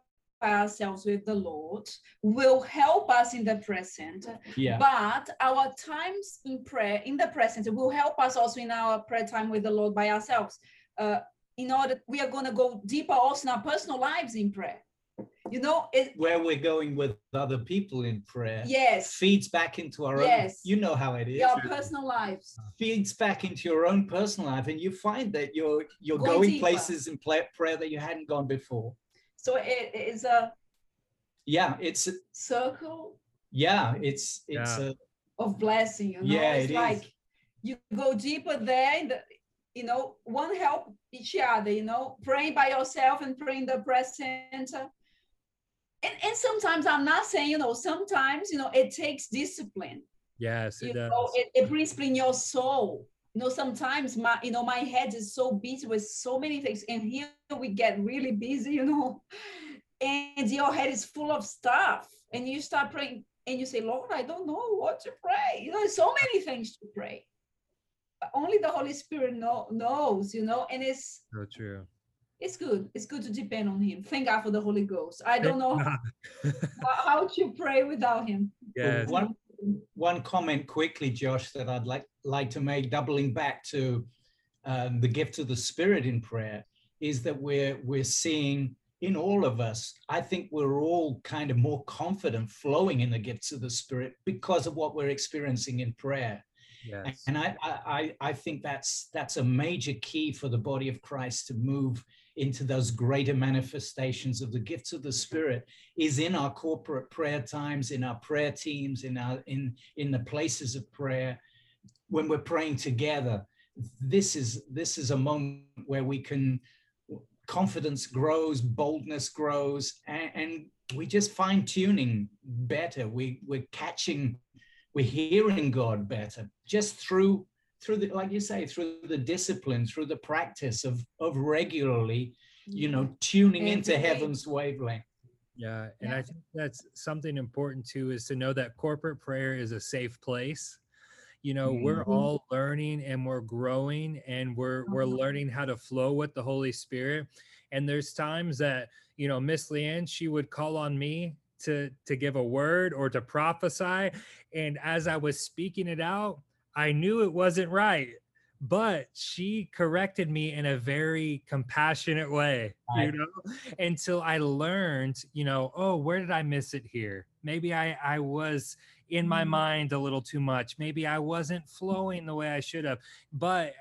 ourselves with the Lord will help us in the present. yeah But our times in prayer, in the present, will help us also in our prayer time with the Lord by ourselves. Uh, in order, we are going to go deeper also in our personal lives in prayer. You know, it, where we're going with other people in prayer yes, feeds back into our own Yes. you know how it is Your personal lives. feeds back into your own personal life and you find that you're you're Going going places in prayer that you hadn't gone before So it is a yeah it's a, circle yeah it's it's Yeah. a of blessing, you know. Yeah, it's it is. like you go deeper there in the you know, one help each other, you know, praying by yourself and praying the present. And, and sometimes I'm not saying, you know, sometimes, you know, it takes discipline. Yes, You it does. know, it, it brings in your soul. You know, sometimes my, you know, my head is so busy with so many things. And here we get really busy, <laughs> you know, and your head is full of stuff. And you start praying and you say, Lord, I don't know what to pray. You know, there's so many things to pray. But only the Holy Spirit know, knows, you know, and it's So true. it's good. It's good to depend on him. Thank God for the Holy Ghost. I don't know how, how to pray without him. <laughs> yes. one one comment quickly josh that i'd like like to make doubling back to um, the gift of the spirit in prayer is that we're we're seeing in all of us, I think we're all kind of more confident flowing in the gifts of the Spirit because of what we're experiencing in prayer. Yes. And I, I, I think that's that's a major key for the body of Christ to move into those greater manifestations of the gifts of the Spirit is in our corporate prayer times, in our prayer teams, in our in in the places of prayer, when we're praying together. This is this is a moment where we can confidence grows, boldness grows, and, and we just fine tuning better. We we're catching, we're hearing God better just through through the like you say through the discipline, through the practice of of regularly, you know, tuning into Every day. heaven's wavelength. Yeah, and Yeah. I think that's something important too is to know that corporate prayer is a safe place. You know, we're Mhm. all learning and we're growing and we're we're Mhm. learning how to flow with the Holy Spirit. And there's times that, you know, Miss Leanne, she would call on me to to give a word or to prophesy. And as I was speaking it out, I knew it wasn't right. But she corrected me in a very compassionate way, you know, until I learned, you know, oh, where did I miss it here? Maybe I I was in my Mhm. mind a little too much. Maybe I wasn't flowing the way I should have. But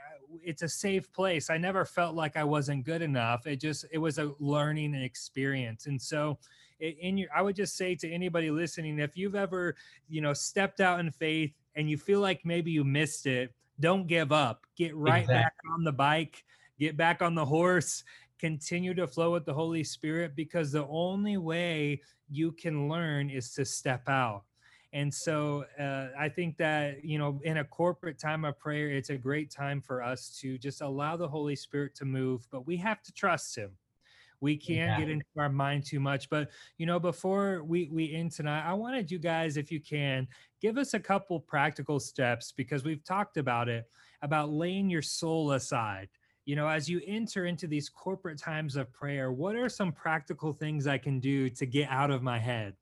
it's a safe place. I never felt like I wasn't good enough. It just it was a learning experience. And so in your I would just say to anybody listening, if you've ever, you know, stepped out in faith and you feel like maybe you missed it, don't give up. Get right back on the bike, get back on the horse, continue to flow with the Holy Spirit because the only way you can learn is to step out. And so uh, I think that, you know, in a corporate time of prayer, it's a great time for us to just allow the Holy Spirit to move, but we have to trust Him. We can't get into our mind too much. But, you know, before we, we end tonight, I wanted you guys, if you can, give us a couple practical steps because we've talked about it about laying your soul aside. You know, as you enter into these corporate times of prayer, what are some practical things I can do to get out of my head?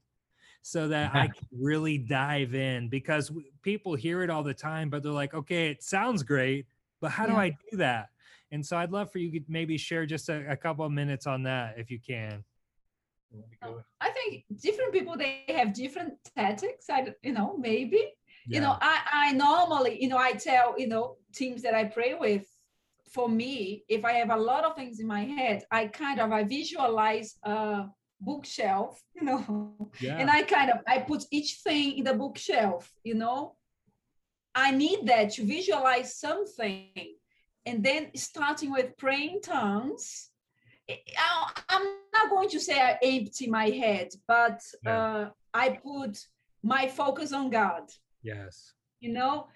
So that I <laughs> can really dive in because people hear it all the time, but they're like, okay, it sounds great, but how do I do that? And so I'd love for you to maybe share just a, a couple of minutes on that if you can. I think different people they have different tactics. I you know maybe you know I I normally you know I tell you know teams that I pray with. For me, if I have a lot of things in my head, I kind of I visualize a bookshelf, <laughs> you know, yeah, and I kind of I put each thing in the bookshelf, you know. I need that to visualize something, and then starting with praying tongues. I- I'm not going to say I empty my head, but Yeah. uh, I put my focus on God, yes, you know,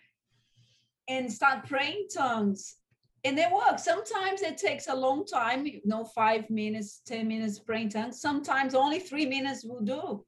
and start praying tongues. And it works. Sometimes it takes a long time, you know, five minutes, 10 minutes praying tongues. Sometimes only three minutes will do.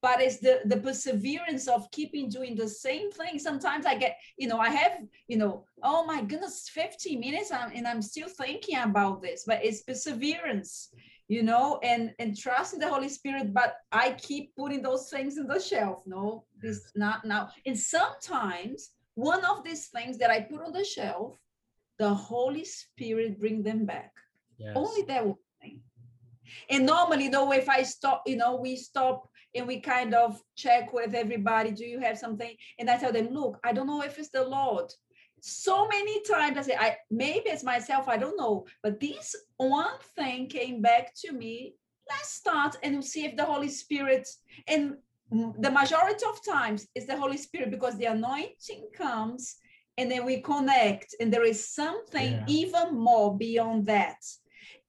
But it's the, the perseverance of keeping doing the same thing. Sometimes I get, you know, I have, you know, oh my goodness, 15 minutes and I'm still thinking about this, but it's perseverance, you know, and and trusting the Holy Spirit. But I keep putting those things in the shelf. No, this not now. And sometimes one of these things that I put on the shelf, the Holy Spirit bring them back. yes, Only that one thing. And normally, you know, if I stop, you know, we stop and we kind of check with everybody, do you have something? And I tell them, look, I don't know if it's the Lord. So many times I say, I maybe it's myself, I don't know. But this one thing came back to me. Let's start and see if the Holy Spirit and the majority of times is the Holy Spirit because the anointing comes and then we connect and there is something Yeah. even more beyond that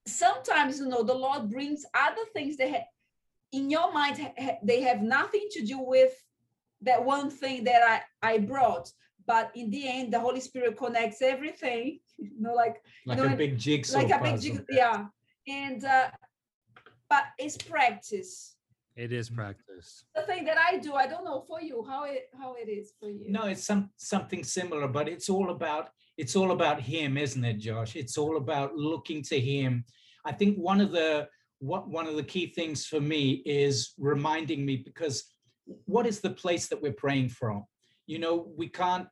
sometimes you know the lord brings other things that ha- in your mind ha- they have nothing to do with that one thing that i i brought but in the end the holy spirit connects everything <laughs> you know like Like know, a big jigsaw like a big puzzle. yeah and uh but it's practice it is mm. practice. the thing that i do i don't know for you how it how it is for you No, it's some something similar, but it's all about it's all about him, isn't it, Josh? It's all about looking to him. I think one of the what one of the key things for me is reminding me because what is the place that we're praying from? You know, we can't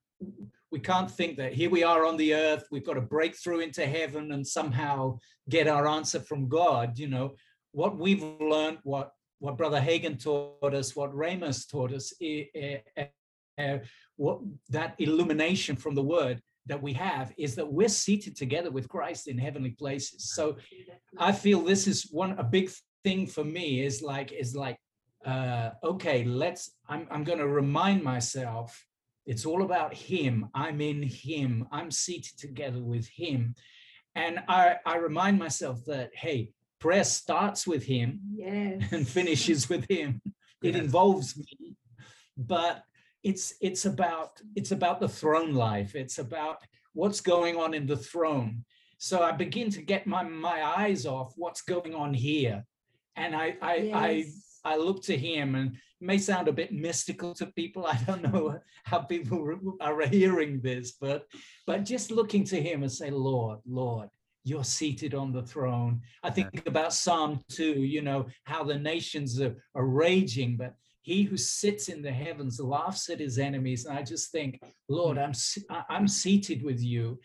we can't think that here we are on the earth, we've got to break through into heaven and somehow get our answer from God, you know. what we've learned, what what Brother Hagin taught us, what Rhema's taught us, uh, what that illumination from the Word that we have is that we're seated together with Christ in heavenly places. So I feel this is one a big thing for me is like is like uh, okay, let's I'm I'm going to remind myself it's all about him. I'm in him. I'm seated together with him. And I, I remind myself that, hey, prayer starts with him yes. and finishes with him. It yes. involves me, but it's it's about it's about the throne life. It's about what's going on in the throne. So I begin to get my my eyes off what's going on here, and I I yes. I, I look to him and may sound a bit mystical to people. I don't know how people are hearing this, but but just looking to him and say, Lord, Lord, you're seated on the throne. I think about Psalm 2, you know, how the nations are, are raging, but he who sits in the heavens laughs at his enemies. And I just think, Lord, mm. I'm I'm seated with you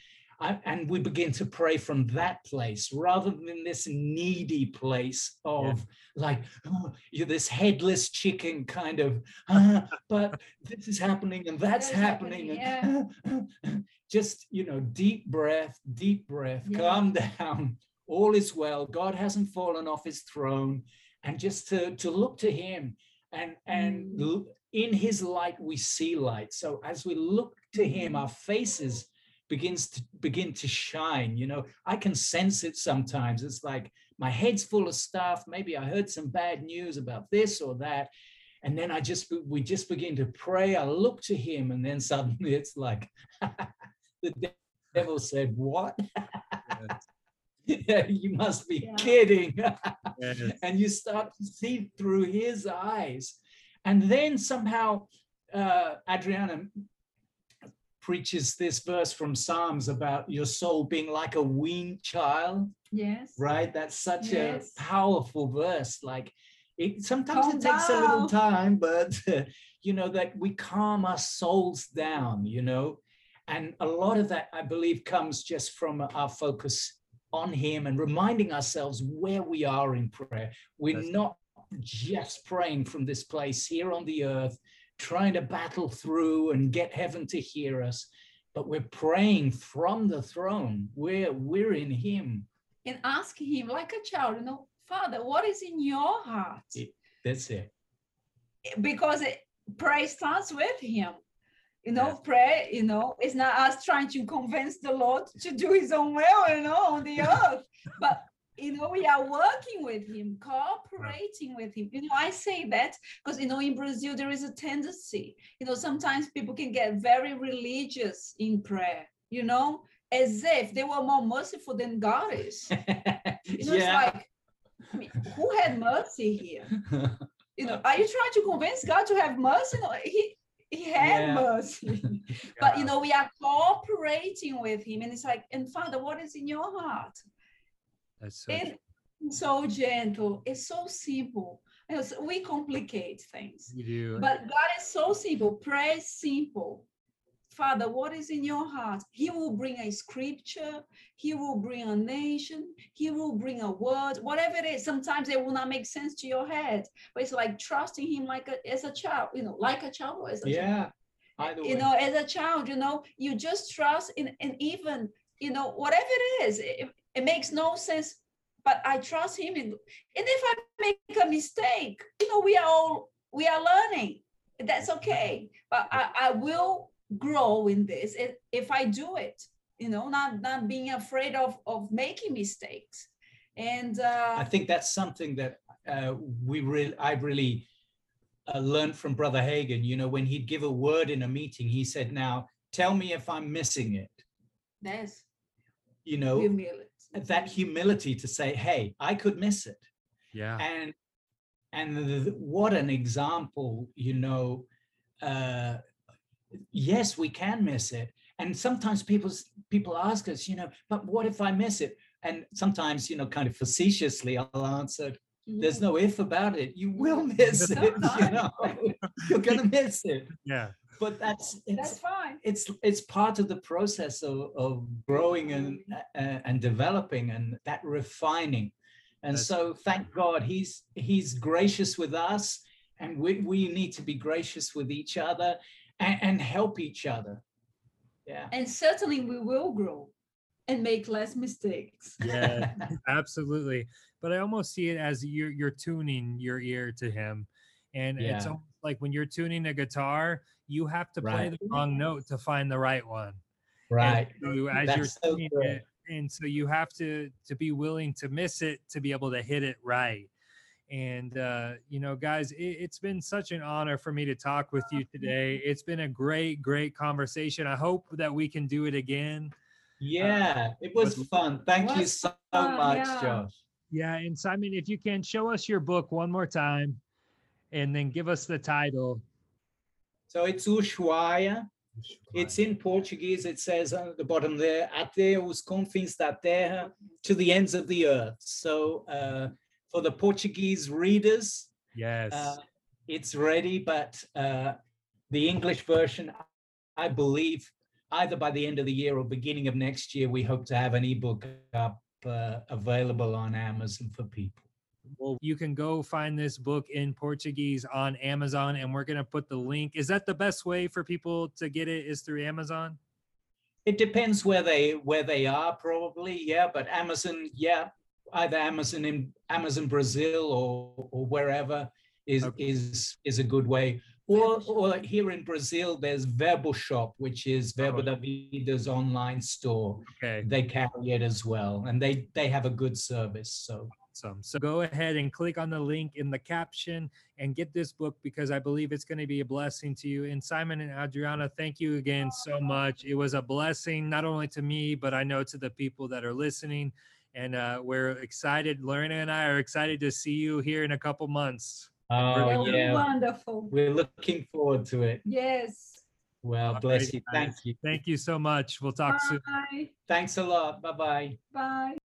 and we begin to pray from that place rather than this needy place of yeah. like oh, you're this headless chicken kind of ah, but this is happening and that's happening, happening yeah. just you know deep breath deep breath yeah. calm down all is well god hasn't fallen off his throne and just to to look to him and and mm. in his light we see light so as we look to him our faces begins to begin to shine you know? I can sense it sometimes. It's like my head's full of stuff. Maybe i heard some bad news about this or that. And then i just we just begin to pray. I look to him and then <laughs> suddenly it's like <laughs> the devil said what? <laughs> Yeah, you must be yeah. kidding. Yes. and you start to see through his eyes. And then somehow uh, adriana preaches this verse from Psalms about your soul being like a weaned child. Yes. Right? That's such yes. a powerful verse. Like it sometimes calm it takes down. a little time, but uh, <laughs> you know, that we calm our souls down, you know. And a lot of that, I believe, comes just from our focus on Him and reminding ourselves where we are in prayer. We're That's not just praying from this place here on the earth trying to battle through and get heaven to hear us, but we're praying from the throne. We're we're in Him. And ask Him like a child, you know, Father, what is in your heart? It, that's it. Because it, prayer starts with Him. You know, yes. prayer, you know, it's not us trying to convince the Lord to do His own will, you know, on the <laughs> earth, but you know we are working with him cooperating with him. You know i say that because you know in brazil there is a tendency. You know sometimes people can get very religious in prayer you know as if they were more merciful than god is. <laughs> You know yeah. it's like I mean, who had mercy here? <laughs> You know are you trying to convince god to have mercy? No, he he had yeah. mercy. <laughs> But you know we are cooperating with him and it's like and father what is in your heart that's so, it's so gentle. It's so simple. We complicate things. We do. But God is so simple. Pray simple. Father, what is in your heart? He will bring a scripture. He will bring a nation. He will bring a word, whatever it is. Sometimes it will not make sense to your head, but it's like trusting Him like a, as a child, you know, like a child or as a yeah. Child. you know, as a child, you know, you just trust in, and even, you know, whatever it is, if, it makes no sense, but I trust him. And if I make a mistake, you know, we are all we are learning. That's okay. But I, I will grow in this if, I do it. You know, not not being afraid of of making mistakes. And uh, I think that's something that uh, we really I really uh, learned from Brother Hagin. You know, when he'd give a word in a meeting, he said, "Now tell me if I'm missing it." Yes. You know, humility that humility to say, "Hey, I could miss it." Yeah. And and the, what an example, you know. Uh, yes, we can miss it, and sometimes people people ask us, you know, but what if I miss it? And sometimes, you know, kind of facetiously, I'll answer, "There's no if about it. You will <laughs> miss it. <laughs> You know, you're gonna miss it." Yeah but that's it's, that's fine. It's it's part of the process of, of growing and uh, and developing and that refining. And That's- so thank God he's he's gracious with us and we, we need to be gracious with each other and, and help each other. Yeah. And certainly we will grow and make less mistakes. <laughs> Yeah, absolutely. But I almost see it as you're you're tuning your ear to him. And it's Yeah. almost like when you're tuning a guitar, you have to play Right. the wrong note to find the right one. And right. so as That's you're so tuning good. it, and so you have to to be willing to miss it to be able to hit it right. And uh, you know, guys, it, it's been such an honor for me to talk with you today. It's been a great, great conversation. I hope that we can do it again. Yeah, it was but- fun. Thank you so fun, much, yeah. Josh. Yeah, and Simon, if you can show us your book one more time, and then give us the title. So it's Ushuaia. It's in Portuguese. It says on the bottom there, até os confins da terra, to the ends of the earth. So uh, for the Portuguese readers, yes. uh, it's ready, but uh, the English version, I believe, either by the end of the year or beginning of next year, we hope to have an ebook up uh, available on Amazon for people. Well, you can go find this book in Portuguese on Amazon, and we're gonna put the link. Is that the best way for people to get it? Is through Amazon? It depends where they where they are, probably. Yeah, but Amazon, yeah, either Amazon in Amazon Brazil or or wherever is Okay. is is a good way. Or or here in Brazil, there's Verbo Shop, which is Verbo da Vida's online store. Okay. They carry it as well, and they they have a good service. So Awesome. So go ahead and click on the link in the caption and get this book because I believe it's going to be a blessing to you. And Simon and Adriana, thank you again so much. It was a blessing, not only to me, but I know to the people that are listening. And uh, we're excited. Lorena and I are excited to see you here in a couple months. oh yeah, Wonderful. we're looking forward to it. Yes. Well, All bless right, you. guys. Thank you. Thank you so much. We'll talk soon. Thanks a lot. Bye bye. Bye.